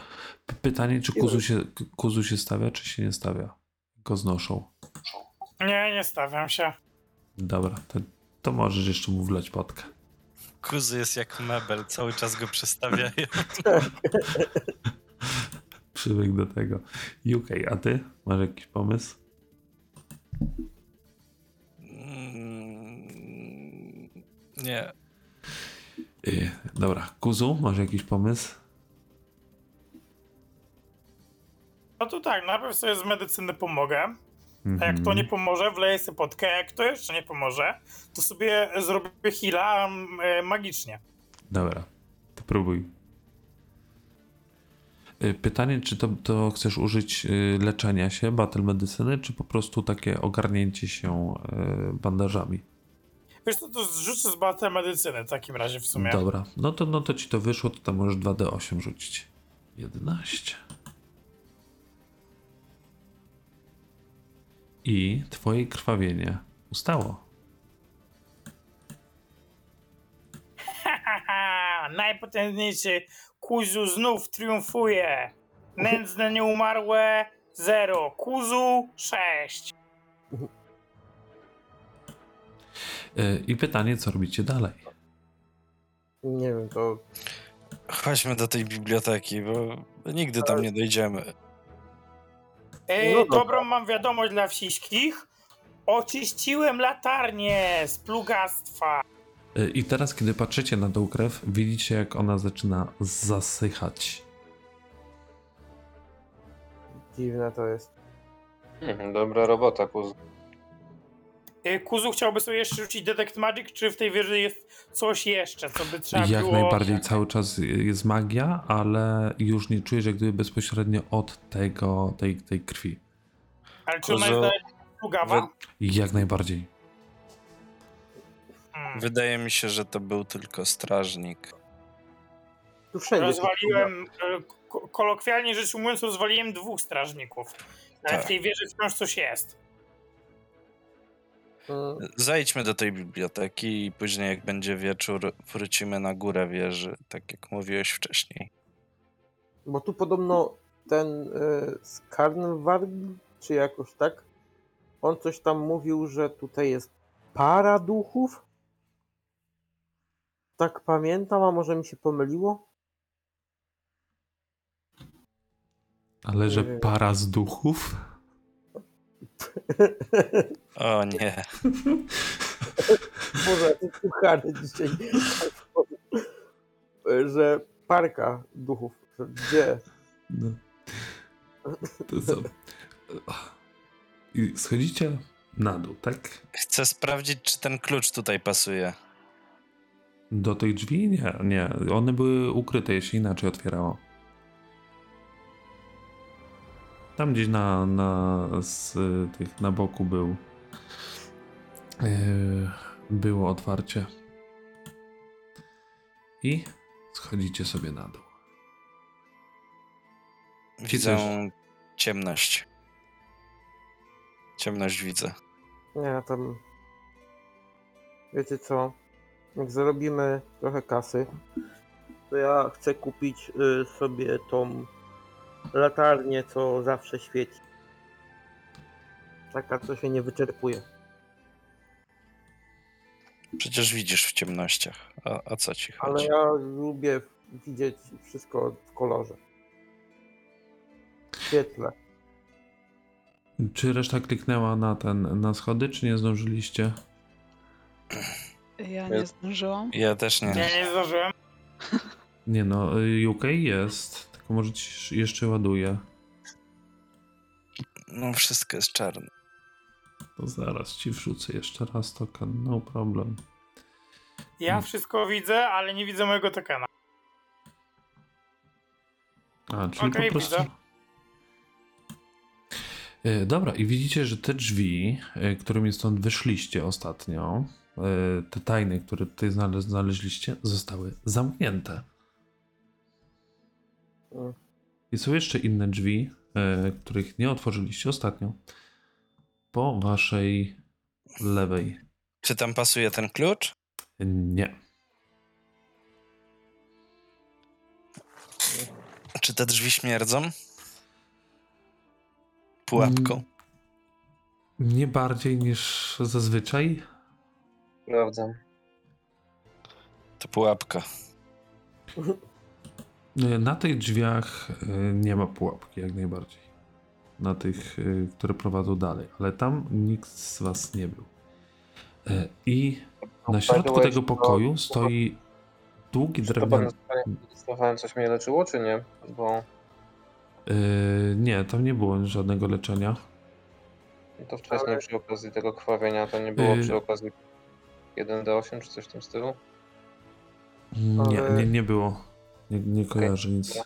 Pytanie, czy kuzu się, kuzu się stawia, czy się nie stawia? Go znoszą. Nie, nie stawiam się. Dobra, to, to możesz jeszcze mu wleć potkę. Kuzy jest jak mebel, cały czas go przestawiają. Przywyk do tego. UK, a ty? Masz jakiś pomysł? Nie. Yy, dobra, kuzu, masz jakiś pomysł? No to tak, najpierw sobie z medycyny pomogę. A jak to Mhm. nie pomoże, wleję sobie potkę. Jak to jeszcze nie pomoże, to sobie zrobię heala mm, e, magicznie. Dobra, to próbuj. Y, Pytanie, czy to, to chcesz użyć y, leczenia się, battle medycyny, czy po prostu takie ogarnięcie się y, bandażami? Wiesz co, to zrzucę z batę medycyny w takim razie w sumie. Dobra, no to, no to ci to wyszło, to tam możesz 2d8 rzucić. 11. I twoje krwawienie ustało. Haha, najpotężniejszy Kuzu znów triumfuje. Nędzne nieumarłe 0, Kuzu 6. Y, I pytanie, co robicie dalej? Nie wiem, to Chodźmy do tej biblioteki, bo nigdy tam nie dojdziemy. E, No dobra. dobrą mam wiadomość dla wszystkich. Oczyściłem latarnię z plugastwa. Y, I teraz, kiedy patrzycie na tą krew, widzicie, jak ona zaczyna zasychać. dziwne to jest. Mhm, dobra robota, Kuz. E, Kuzu chciałby sobie jeszcze rzucić Detect Magic, czy w tej wieży jest coś jeszcze, co by trzeba Jak było... najbardziej cały czas jest magia, ale już nie czujesz jak gdyby bezpośrednio od tego, tej, tej krwi. Ale czy ona Kuzu- jest plugawa? Jak najbardziej. Hmm. Wydaje mi się, że to był tylko strażnik. Tu wszędzie. Rozwaliłem, e, ko- kolokwialnie rzecz ujmując, rozwaliłem dwóch strażników. Ale Tak. w tej wieży wciąż coś jest. Mm, Zajdźmy do tej biblioteki i później, jak będzie wieczór, wrócimy na górę wieży, tak jak mówiłeś wcześniej. Bo tu podobno ten y, Skarnwarg, czy jakoś tak, on coś tam mówił, że tutaj jest para duchów. Tak pamiętam, a może mi się pomyliło? Ale że para z duchów? O nie. Boże, ty kuchany dzisiaj. Że parka duchów. Że Gdzie? No. To co? I schodzicie na dół, tak? Chcę sprawdzić, czy ten klucz tutaj pasuje. Do tych drzwi? Nie, nie. One były ukryte, jeśli inaczej otwierało. Tam gdzieś na, na, z tych, na boku był. Yy, było otwarcie. I schodzicie sobie na dół. Widzę ciemność. Ciemność widzę. Nie, tam. Wiecie co? Jak zarobimy trochę kasy, to ja chcę kupić y, sobie tą latarnię, co zawsze świeci. Taka, co się nie wyczerpuje. Przecież widzisz w ciemnościach. A, a co ci Ale chodzi? ja lubię widzieć wszystko w kolorze. W świetle. Czy reszta kliknęła na ten, na schody, czy nie zdążyliście? Ja nie zdążyłam. Ja też nie. Ja nie zdążyłem. Nie no, y, UK jest, tylko może ci jeszcze ładuje. No wszystko jest czarne. To zaraz ci wrzucę jeszcze raz token, no problem. Ja wszystko widzę, ale nie widzę mojego tokena. A, czyli Okej, po prostu... widzę. E, Dobra, i widzicie, że te drzwi, e, którymi stąd wyszliście ostatnio, e, te tajne, które tutaj znale- znaleźliście, zostały zamknięte. Mm. I są jeszcze inne drzwi, których nie otworzyliście ostatnio. Po waszej lewej. Czy tam pasuje ten klucz? Nie. Czy te drzwi śmierdzą? Pułapką. Mm. Nie bardziej niż zazwyczaj. Sprawdzam. To pułapka. Na tych drzwiach e, nie ma pułapki, jak najbardziej. Na tych, e, które prowadzą dalej, ale tam nikt z was nie był. E, I na środku tego to- pokoju stoi długi drewniany. dostawałem coś mnie leczyło, czy nie? Bo E, Nie, tam nie było żadnego leczenia. to wcześniej przy okazji tego krwawienia to nie było Y- przy okazji 1D8 czy coś w tym stylu? Nie, nie, nie było. Nie, nie kojarzę nic.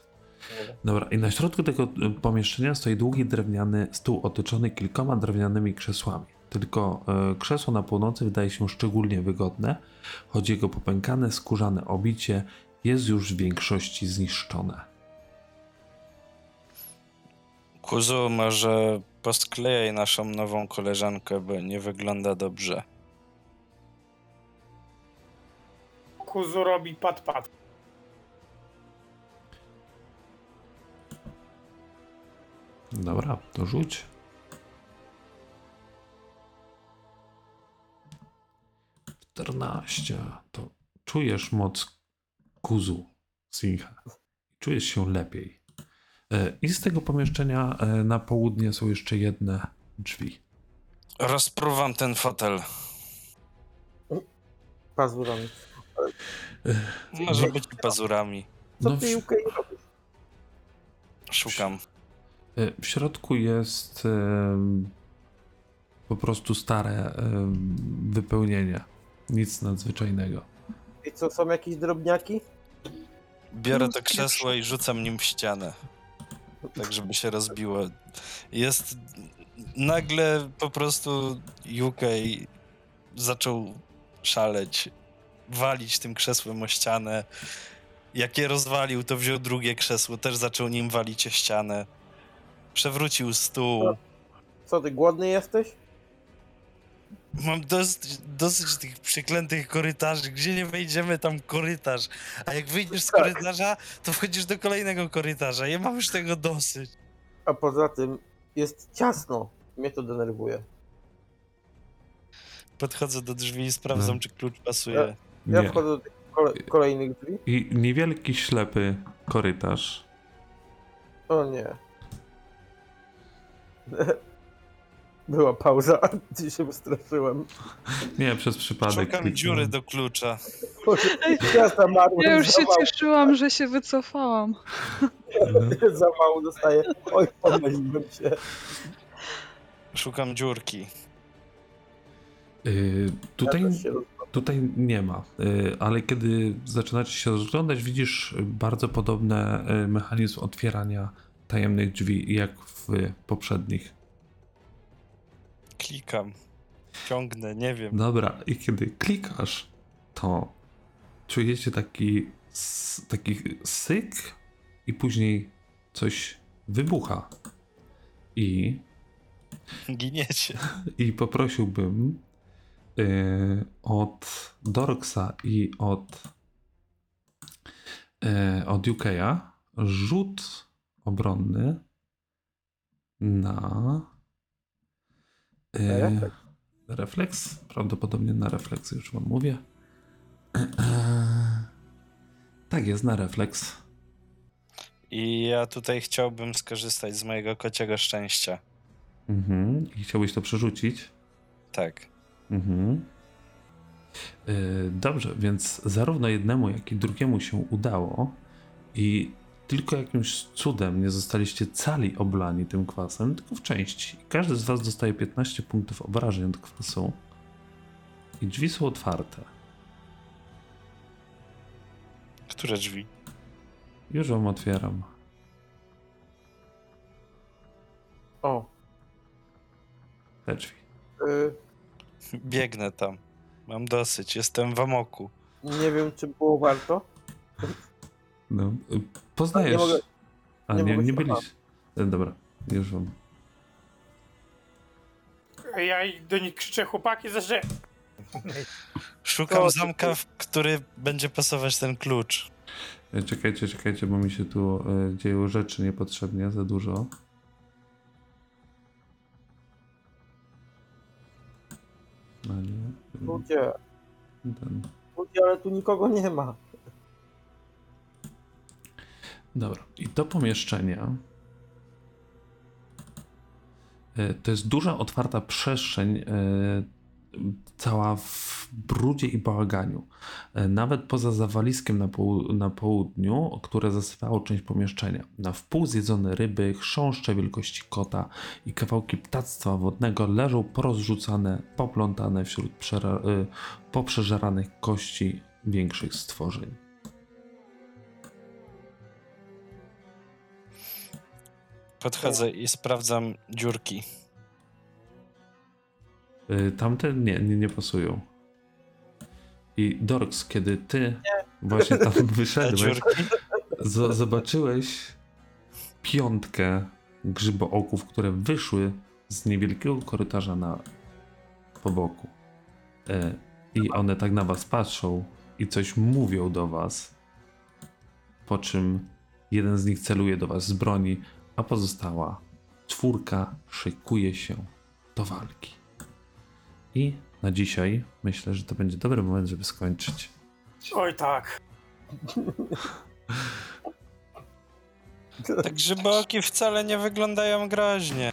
Dobra, i na środku tego e, pomieszczenia stoi długi drewniany stół otoczony kilkoma drewnianymi krzesłami. Tylko e, krzesło na północy wydaje się szczególnie wygodne, choć jego popękane skórzane obicie jest już w większości zniszczone. Kuzu, może posklejaj naszą nową koleżankę, bo nie wygląda dobrze. Kuzu robi pat-pat. Dobra, to rzuć. Czternaście. To czujesz moc kuzu Sinha. Czujesz się lepiej. E, I z tego pomieszczenia e, na południe są jeszcze jedne drzwi. Rozpruwam ten fotel. Pazurami. Może być pazurami. Co No, ty w- UK robisz? Szukam. E, W środku jest po prostu stare wypełnienie. Nic nadzwyczajnego. I co, są jakieś drobniaki? Biorę to krzesło i rzucam nim w ścianę. Tak, żeby się rozbiło. Jest. Nagle po prostu UK zaczął szaleć, walić tym krzesłem o ścianę. Jak je rozwalił, to wziął drugie krzesło, też zaczął nim walić o ścianę. Przewrócił stół. Co, ty głodny jesteś? Mam dosyć, dosyć tych przeklętych korytarzy. Gdzie nie wejdziemy, tam korytarz. A jak wyjdziesz z Tak. korytarza, to wchodzisz do kolejnego korytarza. Ja mam już tego dosyć. A poza tym jest ciasno. Mnie to denerwuje. Podchodzę do drzwi i sprawdzam, No. czy klucz pasuje. Ja Nie. wchodzę do tych kole kolejnych drzwi. I niewielki ślepy korytarz. O nie. Była pauza, gdzie się wystraszyłem. Nie, przez przypadek. Szukam dziury do klucza. Boże, Ja za mało, Ja już za się mało, cieszyłam, że się wycofałam. za mało dostaję. Oj, pomyliłem się. Szukam dziurki. Y, tutaj, Ja też się roz- tutaj nie ma, y, ale kiedy zaczynacie się rozglądać, widzisz bardzo podobny y, mechanizm otwierania tajemnych drzwi, jak w poprzednich. Klikam. Ciągnę, nie wiem. Dobra, i kiedy klikasz, to czujecie taki, taki syk i później coś wybucha. I, Giniecie. i poprosiłbym y, od Dorksa i od, y, od UK'a rzut obronny na y, Refleks. refleks. Prawdopodobnie na refleks, już wam mówię. Tak jest, na refleks. I ja tutaj chciałbym skorzystać z mojego kociego szczęścia. Mhm. I chciałbyś to przerzucić? Tak. Mhm. Yy, Dobrze, więc zarówno jednemu, jak i drugiemu się udało i tylko jakimś cudem nie zostaliście cali oblani tym kwasem, tylko w części. Każdy z was dostaje 15 punktów obrażeń od kwasu i drzwi są otwarte. Które drzwi? Już wam otwieram. O, Te drzwi. y, Biegnę tam. Mam dosyć, jestem w amoku. nie wiem, czy było warto. No, y, poznajesz. Nie mogę- A nie nie, nie byliście. Dobra, już wam. Ja do nich krzyczę, chłopaki, że Szukam To- zamka, w który będzie pasować ten klucz. E, Czekajcie, czekajcie, bo mi się tu e, dzieją rzeczy niepotrzebnie za dużo. No nie. Ludzie, Ten. ludzie, ale tu nikogo nie ma. Dobra, i to pomieszczenie e, to jest duża, otwarta przestrzeń, e, cała w brudzie i bałaganiu. E, Nawet poza zawaliskiem na, poł- na południu, które zasypało część pomieszczenia. Na wpół zjedzone ryby, chrząszcze wielkości kota i kawałki ptactwa wodnego leżą porozrzucane, poplątane wśród poprzeżeranych kości większych stworzeń. Podchodzę i sprawdzam dziurki. Y, Tamte nie, nie, nie pasują. I Dorks, kiedy ty właśnie tam Te wyszedłeś, dziurki? z- zobaczyłeś piątkę grzybooków, które wyszły z niewielkiego korytarza na po boku. E, I one tak na was patrzą i coś mówią do was. Po czym jeden z nich celuje do was z broni, a pozostała czwórka szykuje się do walki. I na dzisiaj myślę, że to będzie dobry moment, żeby skończyć. oj tak. Te grzybooki wcale nie wyglądają groźnie.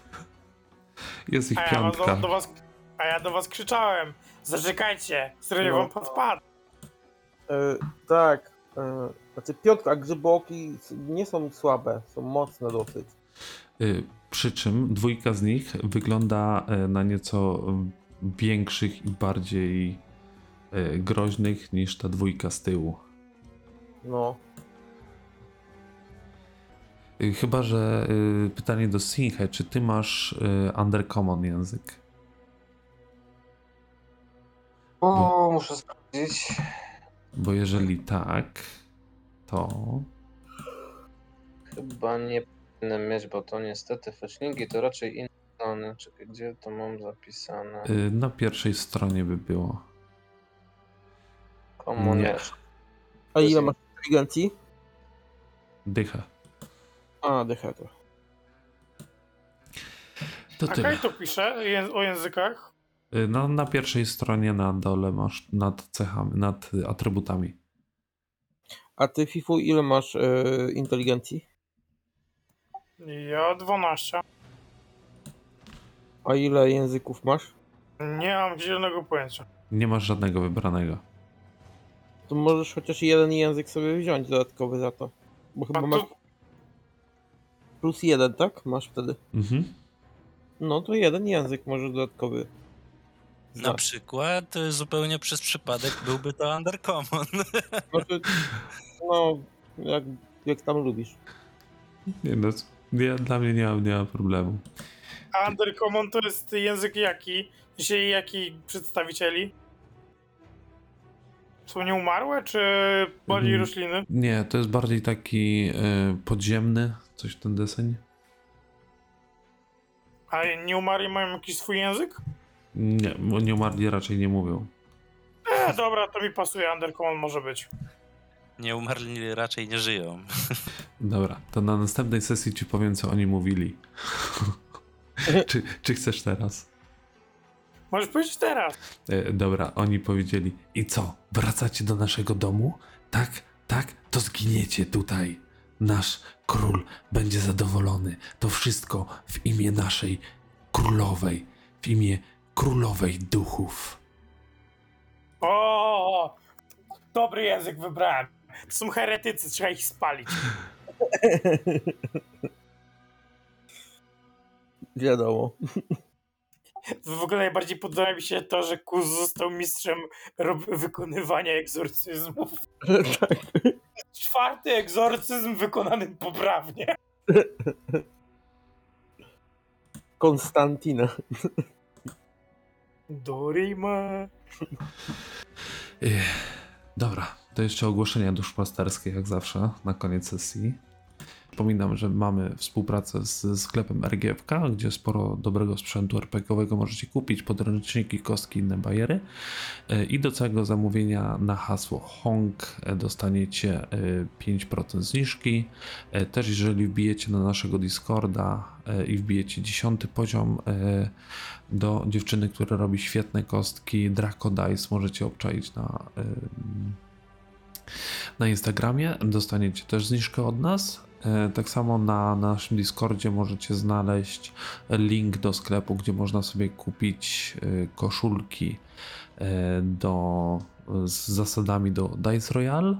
Jest ich A ja, do, piątka. do was, a ja do was krzyczałem. Zaczekajcie, zrobię No. wam podpad. E, tak, e, znaczy piątka, a grzybooki s- nie są słabe, są mocne dosyć. Y, Przy czym dwójka z nich wygląda e, na nieco mm, większych i bardziej groźnych niż ta dwójka z tyłu. No, Y, Chyba, że y, pytanie do Sinhe, czy ty masz y, undercommon język? O, muszę sprawdzić. Bo jeżeli tak, to Chyba nie powinienem mieć, bo to niestety fetchlingi to raczej inne strony. Czekaj, gdzie to mam zapisane? y, na pierwszej stronie by było. Komu nie. a ile masz inteligencji? Dycha. A, dychę to. To A tyle. kaj to pisze ję- o językach? Y, No, na pierwszej stronie na dole masz nad cechami, nad y, atrybutami. A ty, Fifu, ile masz e, inteligencji? Ja 12. A ile języków masz? Nie mam zielonego pojęcia. Nie masz żadnego wybranego. To możesz chociaż jeden język sobie wziąć dodatkowy za to. Bo A chyba masz to, plus jeden, tak? Masz wtedy. Mhm. No to jeden język możesz dodatkowy. Na przykład y, zupełnie przez przypadek byłby to Undercommon. Znaczy, no, jak, jak tam lubisz. Nie no, ja, dla mnie nie ma, nie ma problemu. a Undercommon to jest język jaki? Dzisiaj jaki przedstawicieli? Są nieumarłe, czy bardziej Mhm. rośliny? Nie, to jest bardziej taki y, podziemny, coś ten deseń. A nieumarli mają jakiś swój język? Nie, bo nie umarli raczej nie mówią. E, dobra, to mi pasuje, Undercommon może być. Nie umarli raczej nie żyją. Dobra, to na następnej sesji ci powiem, co oni mówili. czy, czy chcesz teraz? Możesz powiedzieć teraz. E, dobra, oni powiedzieli: I co? Wracacie do naszego domu? Tak, tak, to zginiecie tutaj. Nasz król będzie zadowolony. To wszystko w imię naszej królowej, w imię królowej duchów. O, dobry język wybrałem. To są heretycy, trzeba ich spalić. Wiadomo. W ogóle najbardziej podoba mi się to, że Kuz został mistrzem rob- wykonywania egzorcyzmów. tak. Czwarty egzorcyzm wykonany poprawnie. Konstantina. Dorima. Dobra, to jeszcze ogłoszenia duszpasterskie, jak zawsze, na koniec sesji. Przypominam, że mamy współpracę z sklepem RGFK, gdzie sporo dobrego sprzętu RPGowego możecie kupić, podręczniki, kostki, inne bajery. E, I do całego zamówienia na hasło HONG e, dostaniecie e, 5% zniżki. E, Też jeżeli wbijecie na naszego Discorda e, i wbijecie 10 poziom e, do dziewczyny, która robi świetne kostki Draco Dice, możecie obczaić na, na Instagramie. Dostaniecie też zniżkę od nas. E, Tak samo na naszym Discordzie możecie znaleźć link do sklepu, gdzie można sobie kupić e, koszulki e, do, z zasadami do Dice Royale.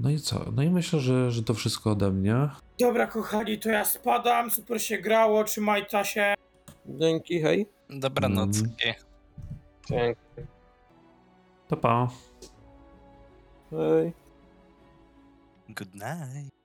No i co? No i myślę, że, że to wszystko ode mnie. Dobra, kochani, to ja spadam, super się grało, trzymajcie się. Dzięki, hej. Dobranoc. Mm. Dzięki. To pa. Hej. Good night.